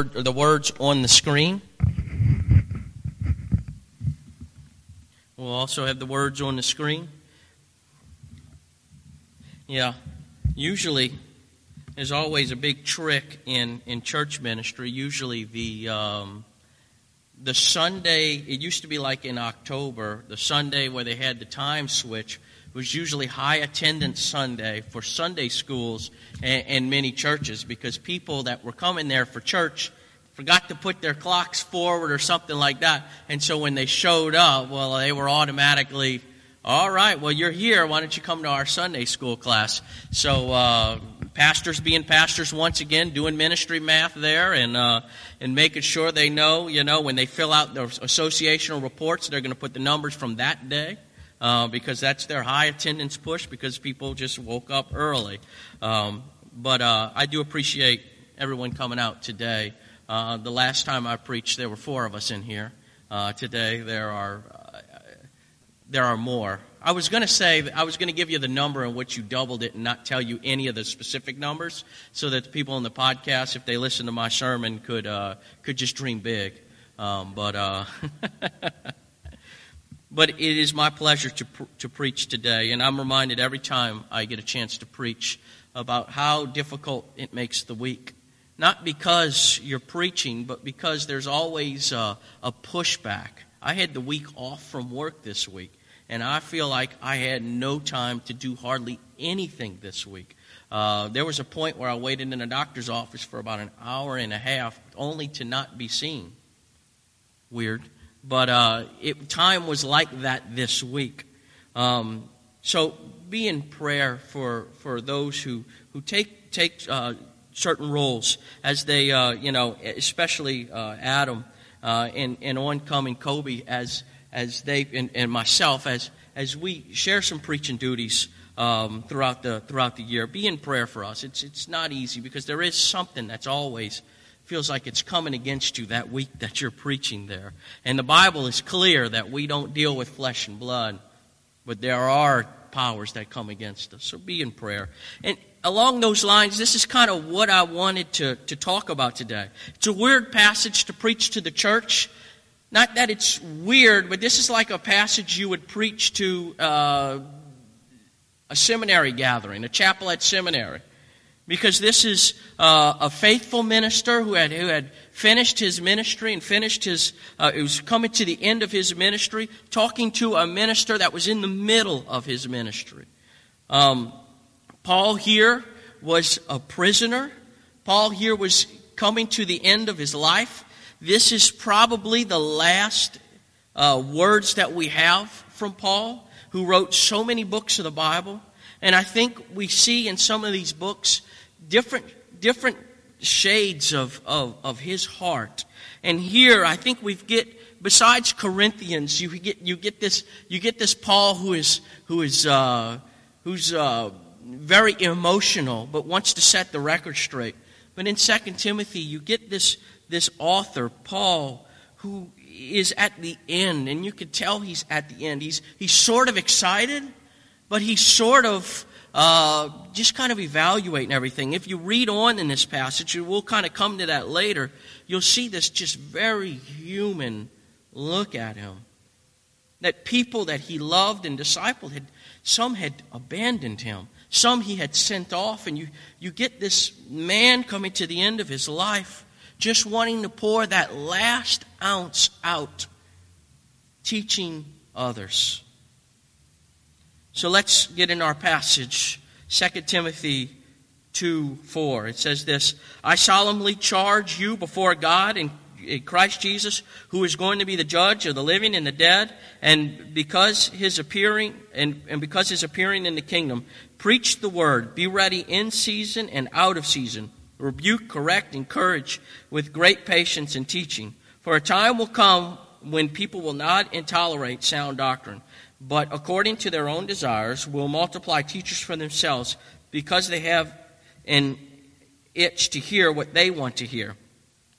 word or the words on the screen. We'll also have the words on the screen. Yeah, usually there's always a big trick in, in church ministry. Usually the um, the Sunday it used to be like in October, the Sunday where they had the time switch was usually high attendance Sunday for Sunday schools and, and many churches because people that were coming there for church forgot to put their clocks forward or something like that. And so when they showed up, well, they were automatically, all right, well, you're here. Why don't you come to our Sunday school class? So, uh, pastors being pastors once again, doing ministry math there and, uh, and making sure they know, you know, when they fill out their associational reports, they're going to put the numbers from that day uh, because that's their high attendance push because people just woke up early. Um, but uh, I do appreciate everyone coming out today. Uh, the last time I preached, there were four of us in here. Uh, today, there are uh, there are more. I was going to say I was going to give you the number in which you doubled it and not tell you any of the specific numbers, so that the people in the podcast, if they listen to my sermon, could uh, could just dream big. Um, but But it is my pleasure to, to preach today, and I'm reminded every time I get a chance to preach about how difficult it makes the week. Not because you're preaching, but because there's always a, a pushback. I had the week off from work this week, and I feel like I had no time to do hardly anything this week. Uh, there was a point where I waited in a doctor's office for about an hour and a half only to not be seen. Weird but uh, it, time was like that this week. Um, so be in prayer for, for those who, who take, take uh, certain roles as they, uh, you know, especially uh, Adam uh, and, and oncoming Kobe as, as they, and, and myself, as, as we share some preaching duties um, throughout, the, throughout the year. Be in prayer for us. It's, it's not easy because there is something that's always feels like it's coming against you that week that you're preaching there. And the Bible is clear that we don't deal with flesh and blood, but there are powers that come against us. So be in prayer. And along those lines, this is kind of what I wanted to, to talk about today. It's a weird passage to preach to the church. Not that it's weird, but this is like a passage you would preach to uh, a seminary gathering, a chapel at seminary because this is uh, a faithful minister who had, who had finished his ministry and finished his, uh, it was coming to the end of his ministry, talking to a minister that was in the middle of his ministry. Um, Paul here was a prisoner. Paul here was coming to the end of his life. This is probably the last uh, words that we have from Paul, who wrote so many books of the Bible. And I think we see in some of these books different, different shades of, of, of his heart. And here, I think we get, besides Corinthians, you get, you get this, you get this Paul who is, who is, uh, who's, uh, very emotional, but wants to set the record straight. But in 2 Timothy, you get this, this author, Paul, who is at the end, and you can tell he's at the end. He's, he's sort of excited, but he's sort of uh, just kind of evaluating everything. If you read on in this passage, and we'll kind of come to that later, you'll see this just very human look at him. That people that he loved and discipled had, some had abandoned him, some he had sent off, and you, you get this man coming to the end of his life, just wanting to pour that last ounce out, teaching others. So let's get in our passage, 2 Timothy 2 4. It says this I solemnly charge you before God and Christ Jesus, who is going to be the judge of the living and the dead, and because his appearing and, and because his appearing in the kingdom, preach the word, be ready in season and out of season, rebuke, correct, encourage with great patience and teaching. For a time will come when people will not tolerate sound doctrine but according to their own desires will multiply teachers for themselves because they have an itch to hear what they want to hear.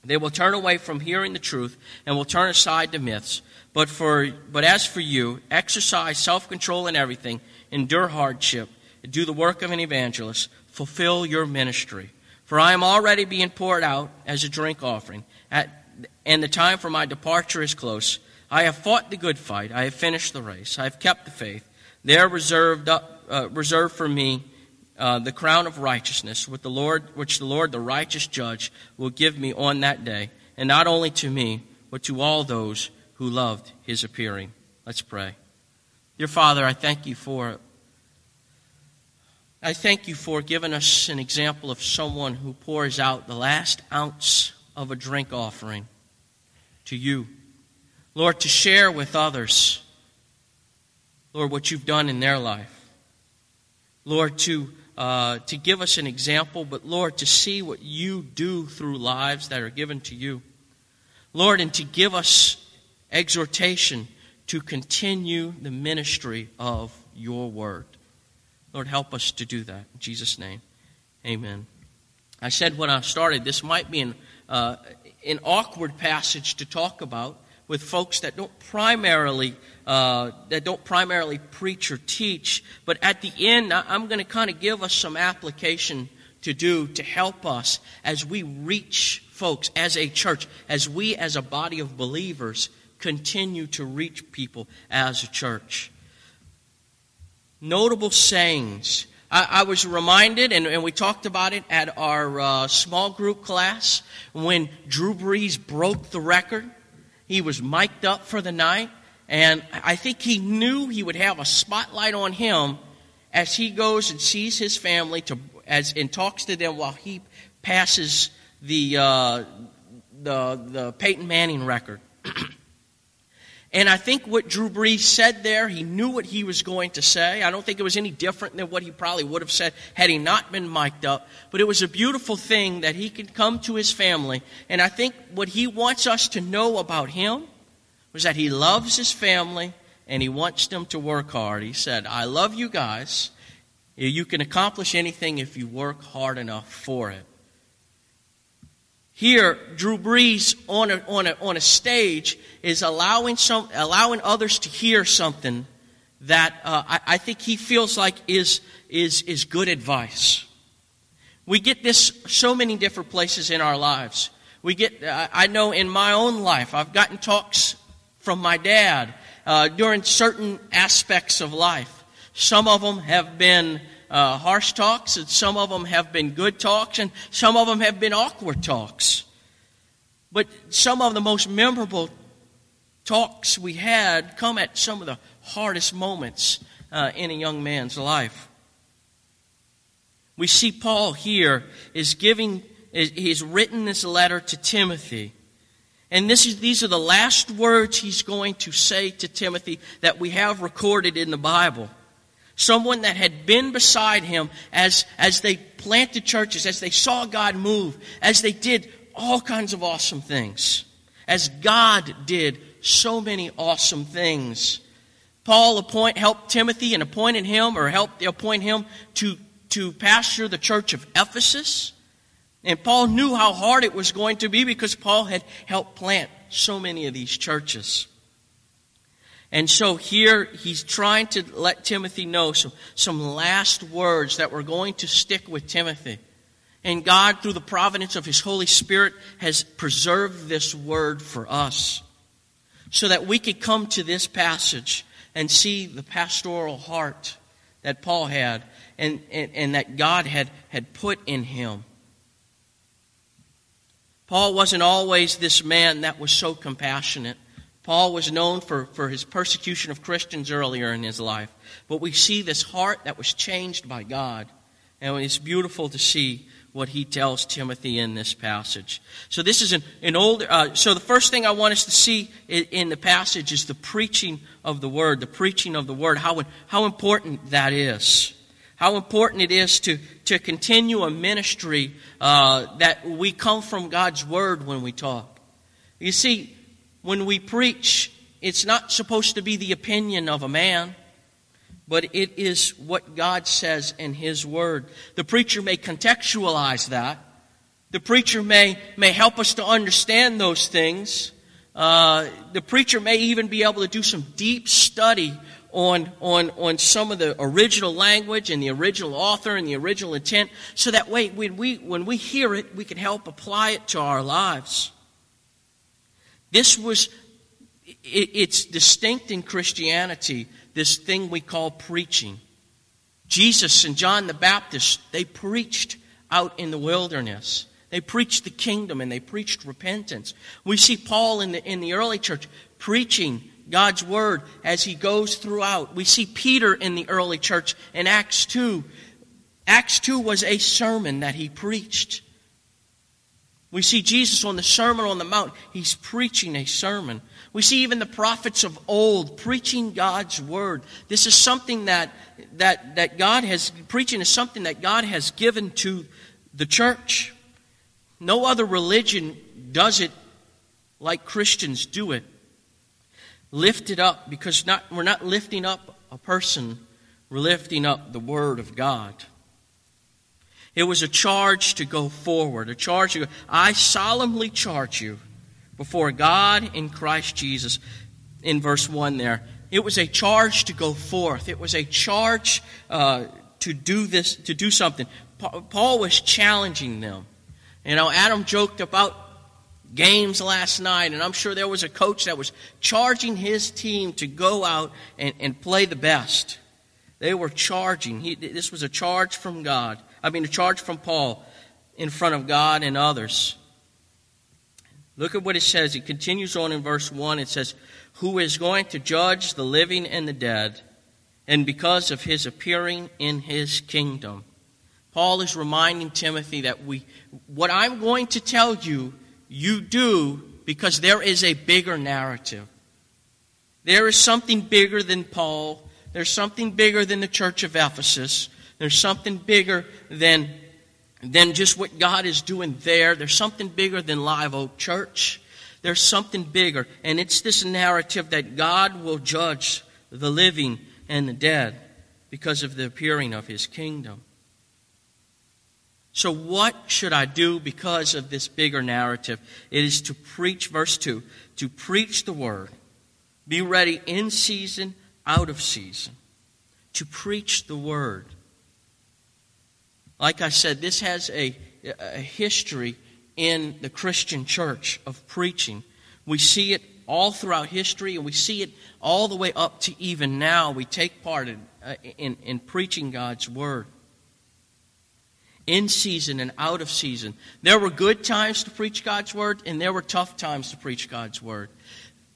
They will turn away from hearing the truth and will turn aside to myths. But for but as for you, exercise self-control in everything, endure hardship, do the work of an evangelist, fulfill your ministry. For I am already being poured out as a drink offering, at, and the time for my departure is close. I have fought the good fight. I have finished the race. I have kept the faith. There reserved, up, uh, reserved for me uh, the crown of righteousness, with the Lord, which the Lord, the righteous judge, will give me on that day, and not only to me, but to all those who loved his appearing. Let's pray. Dear Father, I thank you for I thank you for giving us an example of someone who pours out the last ounce of a drink offering to you. Lord, to share with others, Lord, what you've done in their life. Lord, to, uh, to give us an example, but Lord, to see what you do through lives that are given to you. Lord, and to give us exhortation to continue the ministry of your word. Lord, help us to do that. In Jesus' name, amen. I said when I started, this might be an, uh, an awkward passage to talk about with folks that don't primarily uh, that don't primarily preach or teach. But at the end, I'm going to kind of give us some application to do to help us as we reach folks as a church, as we as a body of believers continue to reach people as a church notable sayings. I, I was reminded, and, and, we talked about it at our uh, small group class, when Drew Brees broke the record. He was mic'd up for the night, and I think he knew he would have a spotlight on him as he goes and sees his family to, as, and talks to them while he passes the, uh, the, the Peyton Manning record. And I think what Drew Brees said there, he knew what he was going to say. I don't think it was any different than what he probably would have said had he not been mic'd up. But it was a beautiful thing that he could come to his family. And I think what he wants us to know about him was that he loves his family and he wants them to work hard. He said, I love you guys. You can accomplish anything if you work hard enough for it. Here, Drew Brees on a, on a, on a stage is allowing, some, allowing others to hear something that uh, I, I think he feels like is, is, is good advice. We get this so many different places in our lives. We get, uh, I know in my own life, I've gotten talks from my dad uh, during certain aspects of life. Some of them have been uh, harsh talks, and some of them have been good talks, and some of them have been awkward talks. But some of the most memorable talks we had come at some of the hardest moments uh, in a young man's life. We see Paul here is giving, he's written this letter to Timothy. And this is, these are the last words he's going to say to Timothy that we have recorded in the Bible. Someone that had been beside him as, as they planted churches, as they saw God move, as they did all kinds of awesome things, as God did so many awesome things. Paul appoint, helped Timothy and appointed him, or helped appoint him to, to pastor the church of Ephesus. And Paul knew how hard it was going to be because Paul had helped plant so many of these churches. And so here he's trying to let Timothy know some, some last words that were going to stick with Timothy. And God, through the providence of His Holy Spirit, has preserved this word for us so that we could come to this passage and see the pastoral heart that Paul had and, and, and that God had, had put in him. Paul wasn't always this man that was so compassionate. Paul was known for, for his persecution of Christians earlier in his life. But we see this heart that was changed by God. And it's beautiful to see what he tells Timothy in this passage. So this is an, an old, uh, so the first thing I want us to see in, in, the passage is the preaching of the word, the preaching of the word, how, how important that is. How important it is to, to continue a ministry uh, that we come from God's word when we talk. You see, when we preach, it's not supposed to be the opinion of a man, but it is what God says in His Word. The preacher may contextualize that. The preacher may, may help us to understand those things. Uh, the preacher may even be able to do some deep study on, on, on some of the original language and the original author and the original intent so that way when we, when we hear it, we can help apply it to our lives. This was, it, it's distinct in Christianity, this thing we call preaching. Jesus and John the Baptist, they preached out in the wilderness. They preached the kingdom and they preached repentance. We see Paul in the, in the early church preaching God's word as he goes throughout. We see Peter in the early church in Acts 2. Acts 2 was a sermon that he preached. We see Jesus on the Sermon on the Mount. He's preaching a sermon. We see even the prophets of old preaching God's word. This is something that, that, that God has, preaching is something that God has given to the church. No other religion does it like Christians do it. Lift it up because not, we're not lifting up a person, we're lifting up the Word of God. It was a charge to go forward, a charge to go, I solemnly charge you before God in Christ Jesus, in verse 1 there. It was a charge to go forth. It was a charge uh, to do this, to do something. Paul was challenging them. You know, Adam joked about games last night, and I'm sure there was a coach that was charging his team to go out and, and play the best. They were charging. He, this was a charge from God. I mean, a charge from Paul in front of God and others. Look at what it says. It continues on in verse 1. It says, Who is going to judge the living and the dead, and because of his appearing in his kingdom. Paul is reminding Timothy that we, what I'm going to tell you, you do because there is a bigger narrative. There is something bigger than Paul. There's something bigger than the church of Ephesus. There's something bigger than, than just what God is doing there. There's something bigger than Live Oak Church. There's something bigger. And it's this narrative that God will judge the living and the dead because of the appearing of his kingdom. So, what should I do because of this bigger narrative? It is to preach, verse 2, to preach the word. Be ready in season, out of season. To preach the word. Like I said, this has a, a history in the Christian church of preaching. We see it all throughout history, and we see it all the way up to even now. We take part in, uh, in, in preaching God's word in season and out of season. There were good times to preach God's word, and there were tough times to preach God's word.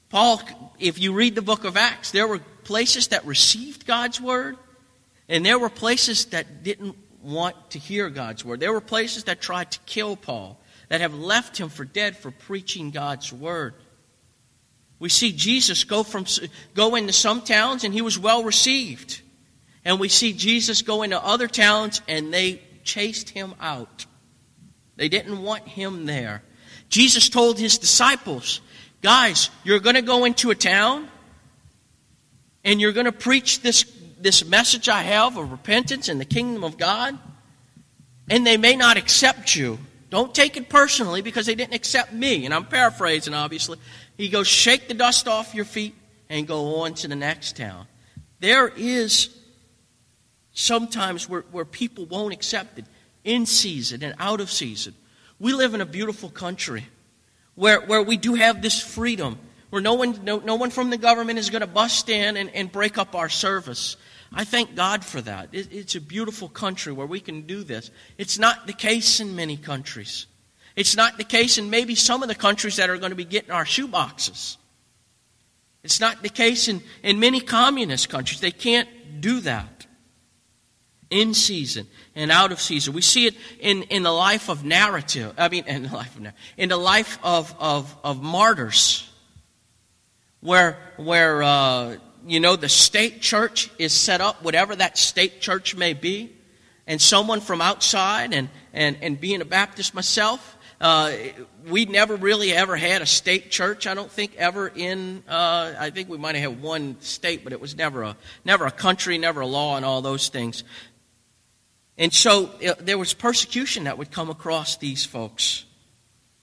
Paul, if you read the book of Acts, there were places that received God's word, and there were places that didn't want to hear God's word. There were places that tried to kill Paul, that have left him for dead for preaching God's word. We see Jesus go from go into some towns and he was well received. And we see Jesus go into other towns and they chased him out. They didn't want him there. Jesus told his disciples, guys, you're going to go into a town and you're going to preach this, this message I have of repentance and the kingdom of God, and they may not accept you. Don't take it personally because they didn't accept me. And I'm paraphrasing, obviously. He goes, shake the dust off your feet and go on to the next town. There is sometimes where, where people won't accept it in season and out of season. We live in a beautiful country where, where we do have this freedom, where no one, no, no one from the government is going to bust in and, and break up our service. I thank God for that. It, it's a beautiful country where we can do this. It's not the case in many countries. It's not the case in maybe some of the countries that are going to be getting our shoeboxes. It's not the case in, in many communist countries. They can't do that in season and out of season. We see it in, in the life of narrative. I mean, in the life of in the life of of, of martyrs, where where uh, you know the state church is set up, whatever that state church may be, and someone from outside, and and and being a Baptist myself. Uh, we never really ever had a state church. I don't think ever in. Uh, I think we might have had one state, but it was never a never a country, never a law, and all those things. And so uh, there was persecution that would come across these folks.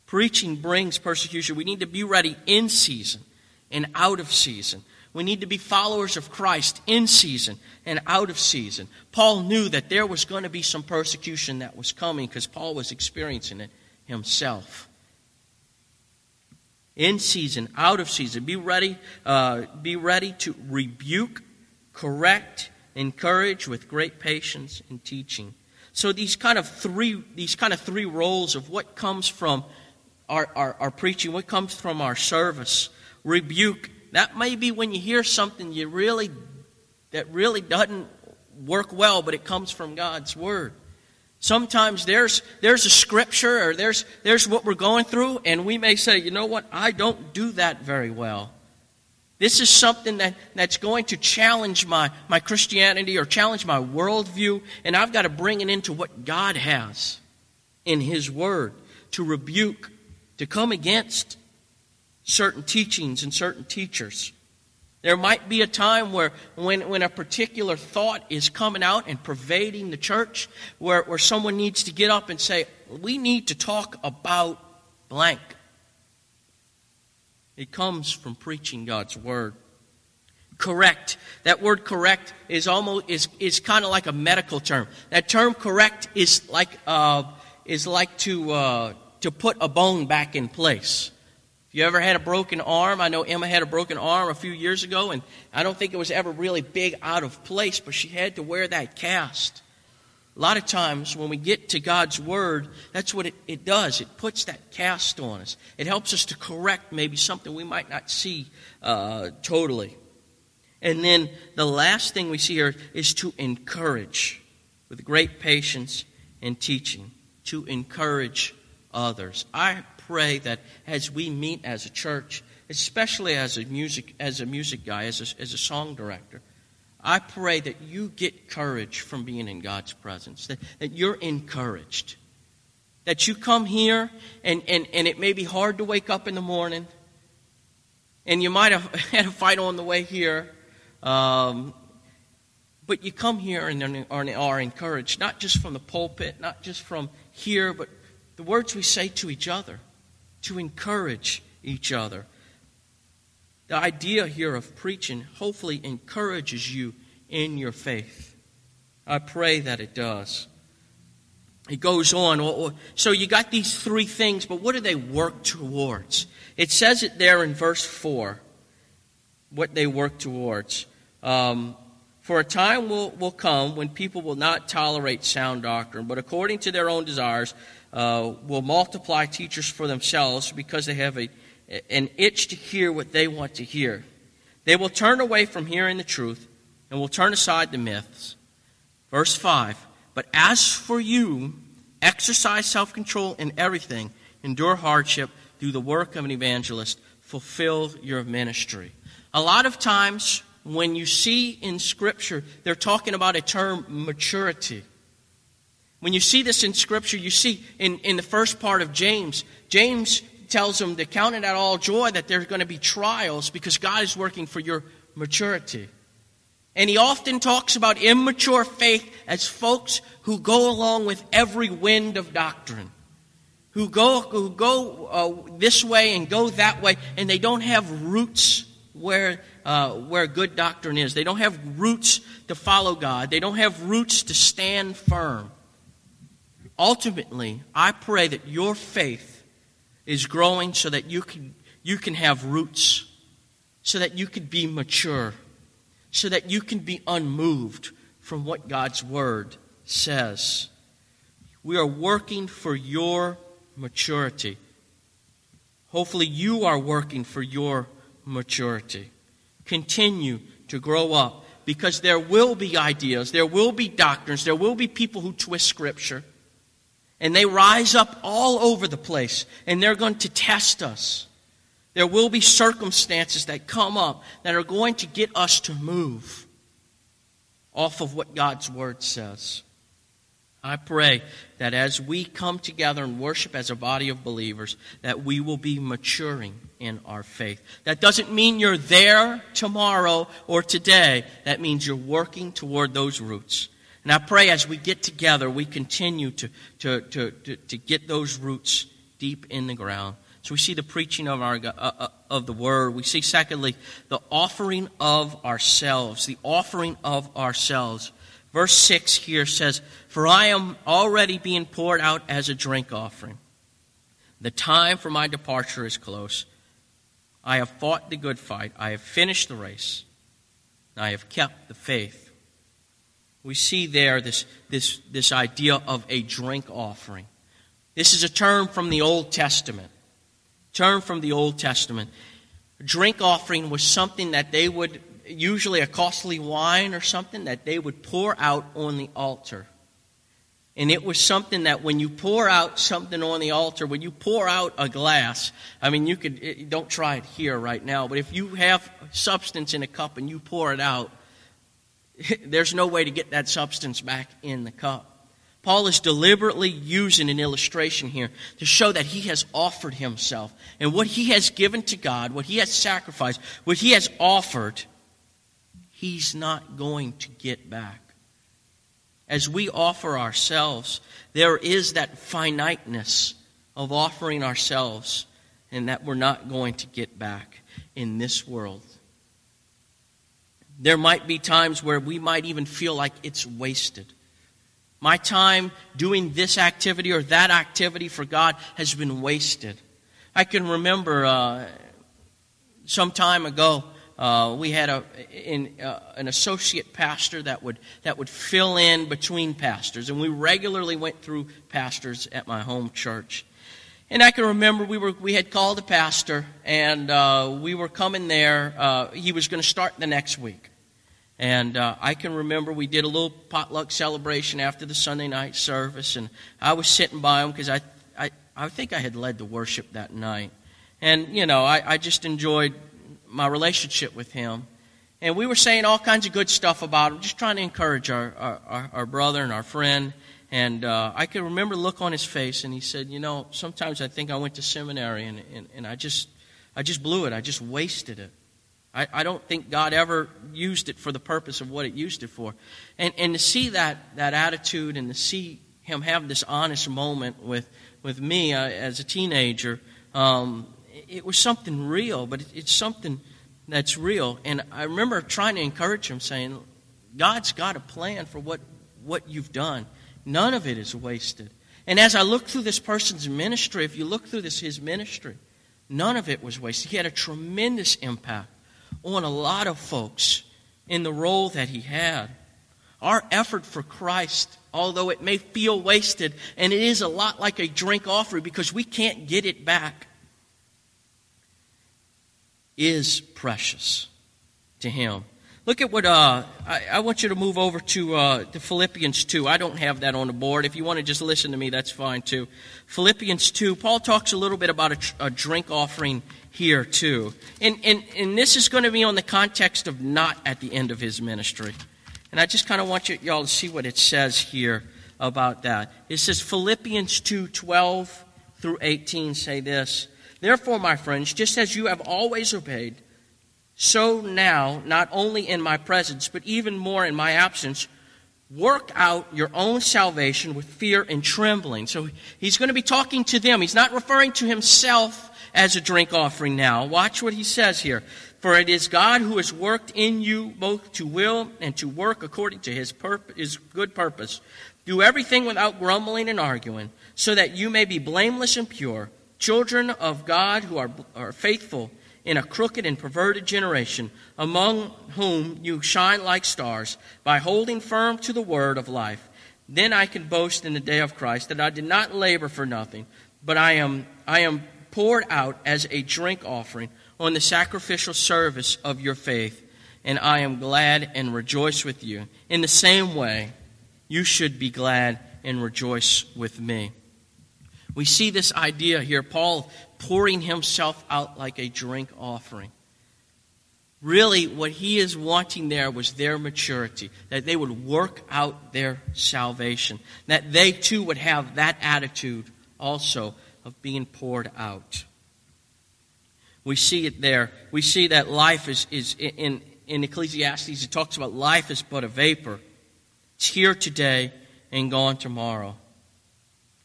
Preaching brings persecution. We need to be ready in season and out of season. We need to be followers of Christ in season and out of season. Paul knew that there was going to be some persecution that was coming because Paul was experiencing it himself. In season, out of season. Be ready, uh, be ready to rebuke, correct, encourage with great patience and teaching. So these kind of three, these kind of three roles of what comes from our, our, our preaching, what comes from our service, rebuke. That may be when you hear something you really that really doesn't work well, but it comes from God's word. Sometimes there's there's a scripture or there's there's what we're going through, and we may say, you know what, I don't do that very well. This is something that, that's going to challenge my, my Christianity or challenge my worldview, and I've got to bring it into what God has in His Word to rebuke, to come against certain teachings and certain teachers. There might be a time where when, when a particular thought is coming out and pervading the church, where, where someone needs to get up and say, We need to talk about blank. It comes from preaching God's word. Correct. That word correct is almost is, is kind of like a medical term. That term correct is like uh, is like to uh, to put a bone back in place. You ever had a broken arm, I know Emma had a broken arm a few years ago, and I don't think it was ever really big out of place, but she had to wear that cast. A lot of times when we get to God's Word, that's what it, it does. It puts that cast on us. It helps us to correct maybe something we might not see uh, totally. And then the last thing we see here is to encourage with great patience and teaching, to encourage others. I pray that as we meet as a church, especially as a music, as a music guy, as a, as a song director, I pray that you get courage from being in God's presence, that, that you're encouraged. That you come here and, and, and it may be hard to wake up in the morning, and you might have had a fight on the way here, um, but you come here and are, are encouraged, not just from the pulpit, not just from here, but the words we say to each other, to encourage each other. The idea here of preaching hopefully encourages you in your faith. I pray that it does. It goes on. So you got these three things, but what do they work towards? It says it there in verse 4, what they work towards. Um, for a time will, will come when people will not tolerate sound doctrine, but according to their own desires, uh, will multiply teachers for themselves because they have a an itch to hear what they want to hear. They will turn away from hearing the truth and will turn aside the myths. Verse 5 But as for you, exercise self control in everything, endure hardship, do the work of an evangelist, fulfill your ministry. A lot of times, when you see in Scripture, they're talking about a term maturity. When you see this in Scripture, you see in, in the first part of James, James tells them to count it at all joy that there's going to be trials because God is working for your maturity. And he often talks about immature faith as folks who go along with every wind of doctrine, who go, who go uh, this way and go that way, and they don't have roots where, uh, where good doctrine is. They don't have roots to follow God, they don't have roots to stand firm. Ultimately, I pray that your faith is growing so that you can, you can have roots, so that you can be mature, so that you can be unmoved from what God's Word says. We are working for your maturity. Hopefully, you are working for your maturity. Continue to grow up because there will be ideas, there will be doctrines, there will be people who twist Scripture. And they rise up all over the place, and they're going to test us. There will be circumstances that come up that are going to get us to move off of what God's Word says. I pray that as we come together and worship as a body of believers, that we will be maturing in our faith. That doesn't mean you're there tomorrow or today. That means you're working toward those roots. And I pray as we get together, we continue to, to, to, to, to get those roots deep in the ground So we see the preaching of, our, uh, uh, of the word. We see, secondly, the offering of ourselves. The offering of ourselves. Verse 6 here says, For I am already being poured out as a drink offering. The time for my departure is close. I have fought the good fight. I have finished the race. I have kept the faith. We see there this, this, this idea of a drink offering. This is a term from the Old Testament term from the Old Testament. drink offering was something that they would, usually a costly wine or something, that they would pour out on the altar. And it was something that when you pour out something on the altar, when you pour out a glass, I mean, you could, don't try it here right now, but if you have substance in a cup and you pour it out, there's no way to get that substance back in the cup. Paul is deliberately using an illustration here to show that he has offered himself. And what he has given to God, what he has sacrificed, what he has offered, he's not going to get back. As we offer ourselves, there is that finiteness of offering ourselves and that we're not going to get back in this world. There might be times where we might even feel like it's wasted. My time doing this activity or that activity for God has been wasted. I can remember uh, some time ago, uh, we had a, in, uh, an associate pastor that would, that would fill in between pastors, and we regularly went through pastors at my home church. And I can remember we, were, we had called a pastor, and uh, we were coming there. Uh, he was going to start the next week. And uh, I can remember we did a little potluck celebration after the Sunday night service, and I was sitting by him because I, I, I think I had led the worship that night. And, you know, I, I just enjoyed my relationship with him. And we were saying all kinds of good stuff about him, just trying to encourage our, our, our brother and our friend. And uh, I can remember the look on his face, and he said, You know, sometimes I think I went to seminary, and, and, and I, just, I just blew it. I just wasted it. I, I don't think God ever used it for the purpose of what it used it for. And, and to see that, that attitude and to see him have this honest moment with, with me uh, as a teenager, um, it, was something real, but it, it's something that's real. And I remember trying to encourage him, saying, God's got a plan for what, what you've done. None of it is wasted. And as I look through this person's ministry, if you look through this his ministry, none of it was wasted. He had a tremendous impact on a lot of folks in the role that he had. Our effort for Christ, although it may feel wasted, and it is a lot like a drink offering because we can't get it back, is precious to him. Look at what uh, I, I, want you to move over to, uh, to Philippians 2. I don't have that on the board. If you want to just listen to me, that's fine too. Philippians 2, Paul talks a little bit about a, a drink offering here too. And, and, and this is going to be on the context of not at the end of his ministry. And I just kind of want you, y'all to see what it says here about that. It says Philippians 2 12 through 18 say this. Therefore, my friends, just as you have always obeyed, so now, not only in my presence, but even more in my absence, work out your own salvation with fear and trembling. So he's going to be talking to them. He's not referring to himself as a drink offering now. Watch what he says here. For it is God who has worked in you both to will and to work according to his, his good purpose. Do everything without grumbling and arguing, so that you may be blameless and pure, children of God who are, are faithful in a crooked and perverted generation, among whom you shine like stars by holding firm to the word of life. Then I can boast in the day of Christ that I did not labor for nothing, but I am, I am poured out as a drink offering on the sacrificial service of your faith, and I am glad and rejoice with you. In the same way, you should be glad and rejoice with me. We see this idea here. Paul pouring himself out like a drink offering. Really, what he is wanting there was their maturity, that they would work out their salvation, that they too would have that attitude also of being poured out. We see it there. We see that life is, is in, in Ecclesiastes, it talks about life is but a vapor. It's here today and gone tomorrow.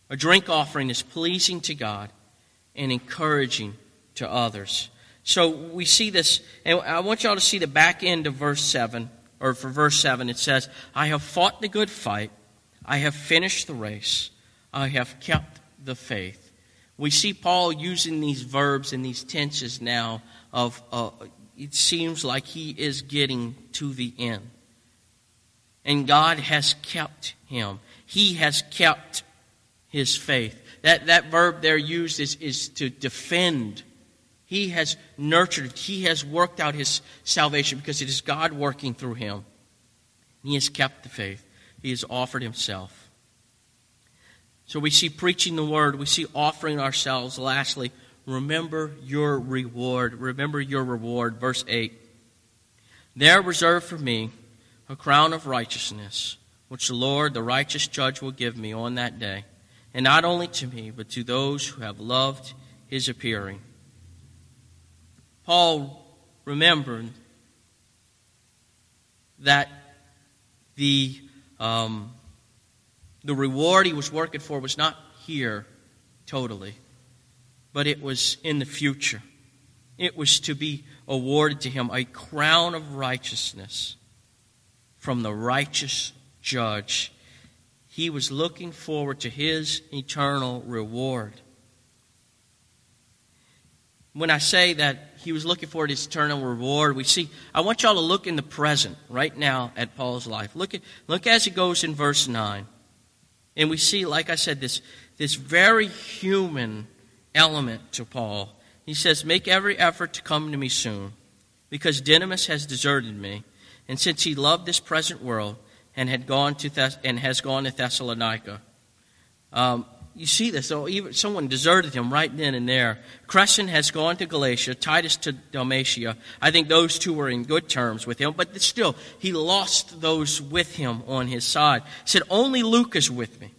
A drink offering is pleasing to God and encouraging to others. So we see this, and I want y'all to see the back end of verse 7, or for verse 7, it says, I have fought the good fight, I have finished the race, I have kept the faith. We see Paul using these verbs and these tenses now of, uh, it seems like he is getting to the end. And God has kept him. He has kept his faith. That, that verb there used is, is to defend. He has nurtured, he has worked out his salvation because it is God working through him. He has kept the faith, he has offered himself. So we see preaching the word, we see offering ourselves. Lastly, remember your reward. Remember your reward. Verse 8. There reserved for me a crown of righteousness, which the Lord, the righteous judge, will give me on that day and not only to me, but to those who have loved his appearing. Paul remembered that the, um, the reward he was working for was not here totally, but it was in the future. It was to be awarded to him a crown of righteousness from the righteous judge he was looking forward to his eternal reward. When I say that he was looking forward to his eternal reward, we see, I want y'all to look in the present right now at Paul's life. Look, at, look as he goes in verse 9. And we see, like I said, this, this very human element to Paul. He says, Make every effort to come to me soon, because Demas has deserted me. And since he loved this present world, and had gone to Thess- and has gone to Thessalonica. Um, you see this, so even someone deserted him right then and there. Crescens has gone to Galatia, Titus to Dalmatia. I think those two were in good terms with him, but still, he lost those with him on his side. He said, Only Luke is with me.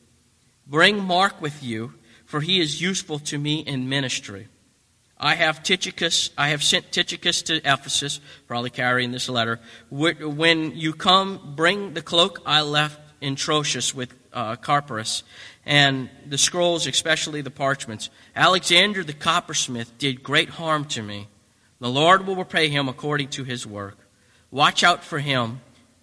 Bring Mark with you, for he is useful to me in ministry. I have Tychicus, I have sent Tychicus to Ephesus, probably carrying this letter. When you come, bring the cloak I left in Troas with uh, Carpus, and the scrolls, especially the parchments. Alexander the coppersmith did great harm to me. The Lord will repay him according to his work. Watch out for him.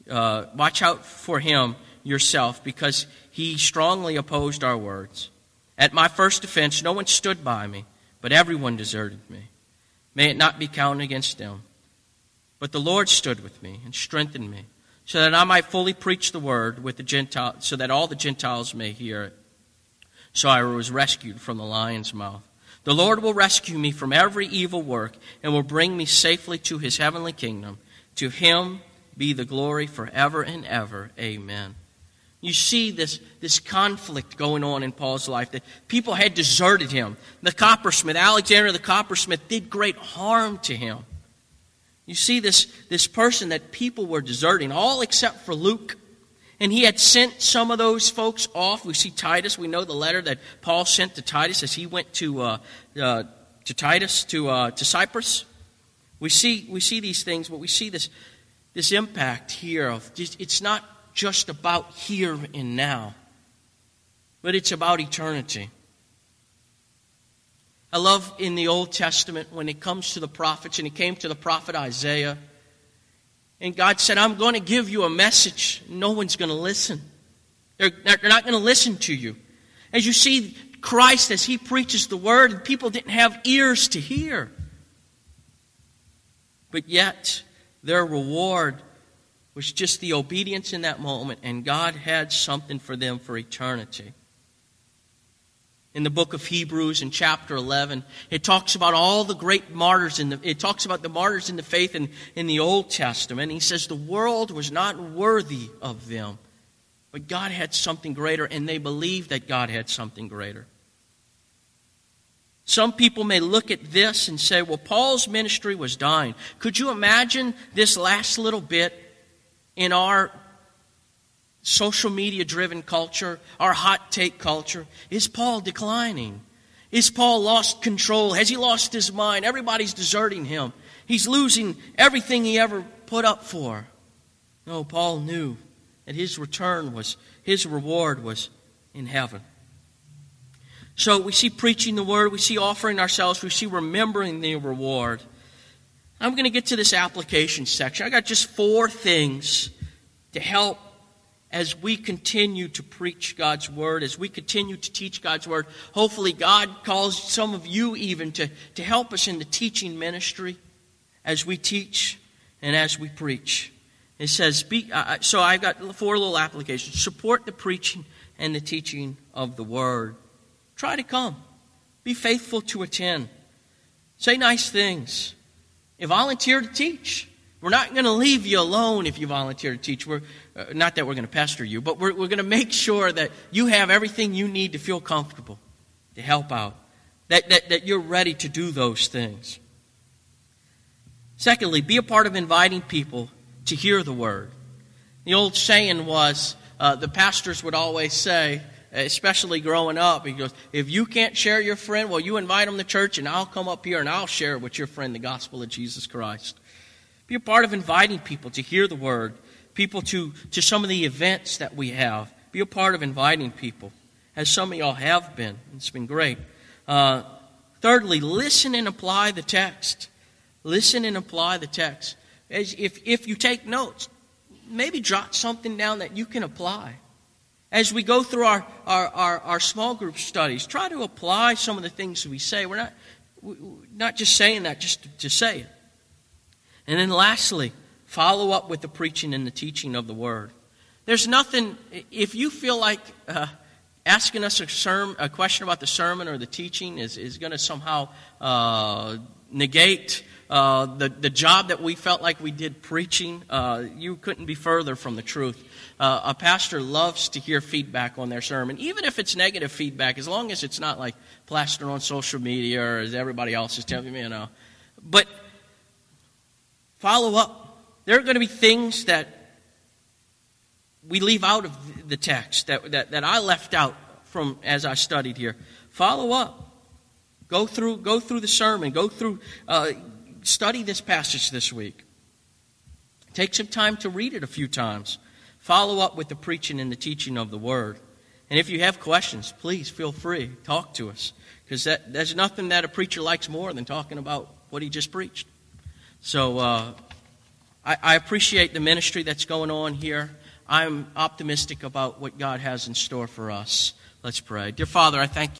Uh, watch out for him yourself, because he strongly opposed our words. At my first defense, no one stood by me but everyone deserted me. May it not be counted against them. But the Lord stood with me and strengthened me, so that I might fully preach the word with the Gentiles, so that all the Gentiles may hear it. So I was rescued from the lion's mouth. The Lord will rescue me from every evil work and will bring me safely to his heavenly kingdom. To him be the glory forever and ever. Amen. You see this, this conflict going on in Paul's life that people had deserted him. The coppersmith, Alexander the coppersmith, did great harm to him. You see this, this person that people were deserting, all except for Luke. And he had sent some of those folks off. We see Titus. We know the letter that Paul sent to Titus as he went to, uh, uh, to Titus, to, uh, to Cyprus. We see, we see these things, but we see this, this impact here of it's not just about here and now, but it's about eternity. I love in the Old Testament when it comes to the prophets, and it came to the prophet Isaiah, and God said, I'm going to give you a message. No one's going to listen. They're, they're not going to listen to you. As you see Christ as he preaches the word, people didn't have ears to hear. But yet, their reward was just the obedience in that moment, and God had something for them for eternity. In the book of Hebrews, in chapter 11, it talks about all the great martyrs in the, it talks about the martyrs in the faith in, in the Old Testament. He says the world was not worthy of them, but God had something greater, and they believed that God had something greater. Some people may look at this and say, well, Paul's ministry was dying. Could you imagine this last little bit in our social media driven culture, our hot take culture? Is Paul declining? Is Paul lost control? Has he lost his mind? Everybody's deserting him. He's losing everything he ever put up for. No, Paul knew that his return was, his reward was in heaven. So we see preaching the word, we see offering ourselves, we see remembering the reward. I'm going to get to this application section. I got just four things to help as we continue to preach God's word, as we continue to teach God's word. Hopefully, God calls some of you even to, to help us in the teaching ministry as we teach and as we preach. It says, be, uh, so I've got four little applications. Support the preaching and the teaching of the word. Try to come. Be faithful to attend. Say nice things. You volunteer to teach. We're not going to leave you alone if you volunteer to teach. We're, uh, not that we're going to pester you, but we're, we're going to make sure that you have everything you need to feel comfortable, to help out, that, that, that you're ready to do those things. Secondly, be a part of inviting people to hear the word. The old saying was uh, the pastors would always say, especially growing up, he goes, If you can't share your friend, well, you invite them to church, and I'll come up here and I'll share with your friend the gospel of Jesus Christ. Be a part of inviting people to hear the word, people to, to some of the events that we have. Be a part of inviting people, as some of y'all have been. It's been great. Uh, thirdly, listen and apply the text. Listen and apply the text. As if, if you take notes, maybe jot something down that you can apply. As we go through our, our, our, our, small group studies, try to apply some of the things we say. We're not, we're not just saying that just to, to say it. And then lastly, follow up with the preaching and the teaching of the Word. There's nothing, if you feel like uh, asking us a, a question about the sermon or the teaching is, is going to somehow uh, negate uh, the, the job that we felt like we did preaching, uh, you couldn't be further from the truth. Uh, a pastor loves to hear feedback on their sermon, even if it's negative feedback, as long as it's not like plastered on social media or as everybody else is telling me, you know. But follow up. There are going to be things that we leave out of the text that, that, that I left out from as I studied here. Follow up. Go through, go through the sermon. Go through, uh, study this passage this week. Take some time to read it a few times. Follow up with the preaching and the teaching of the Word. And if you have questions, please feel free. Talk to us. Because there's nothing that a preacher likes more than talking about what he just preached. So uh, I, I appreciate the ministry that's going on here. I'm optimistic about what God has in store for us. Let's pray. Dear Father, I thank you.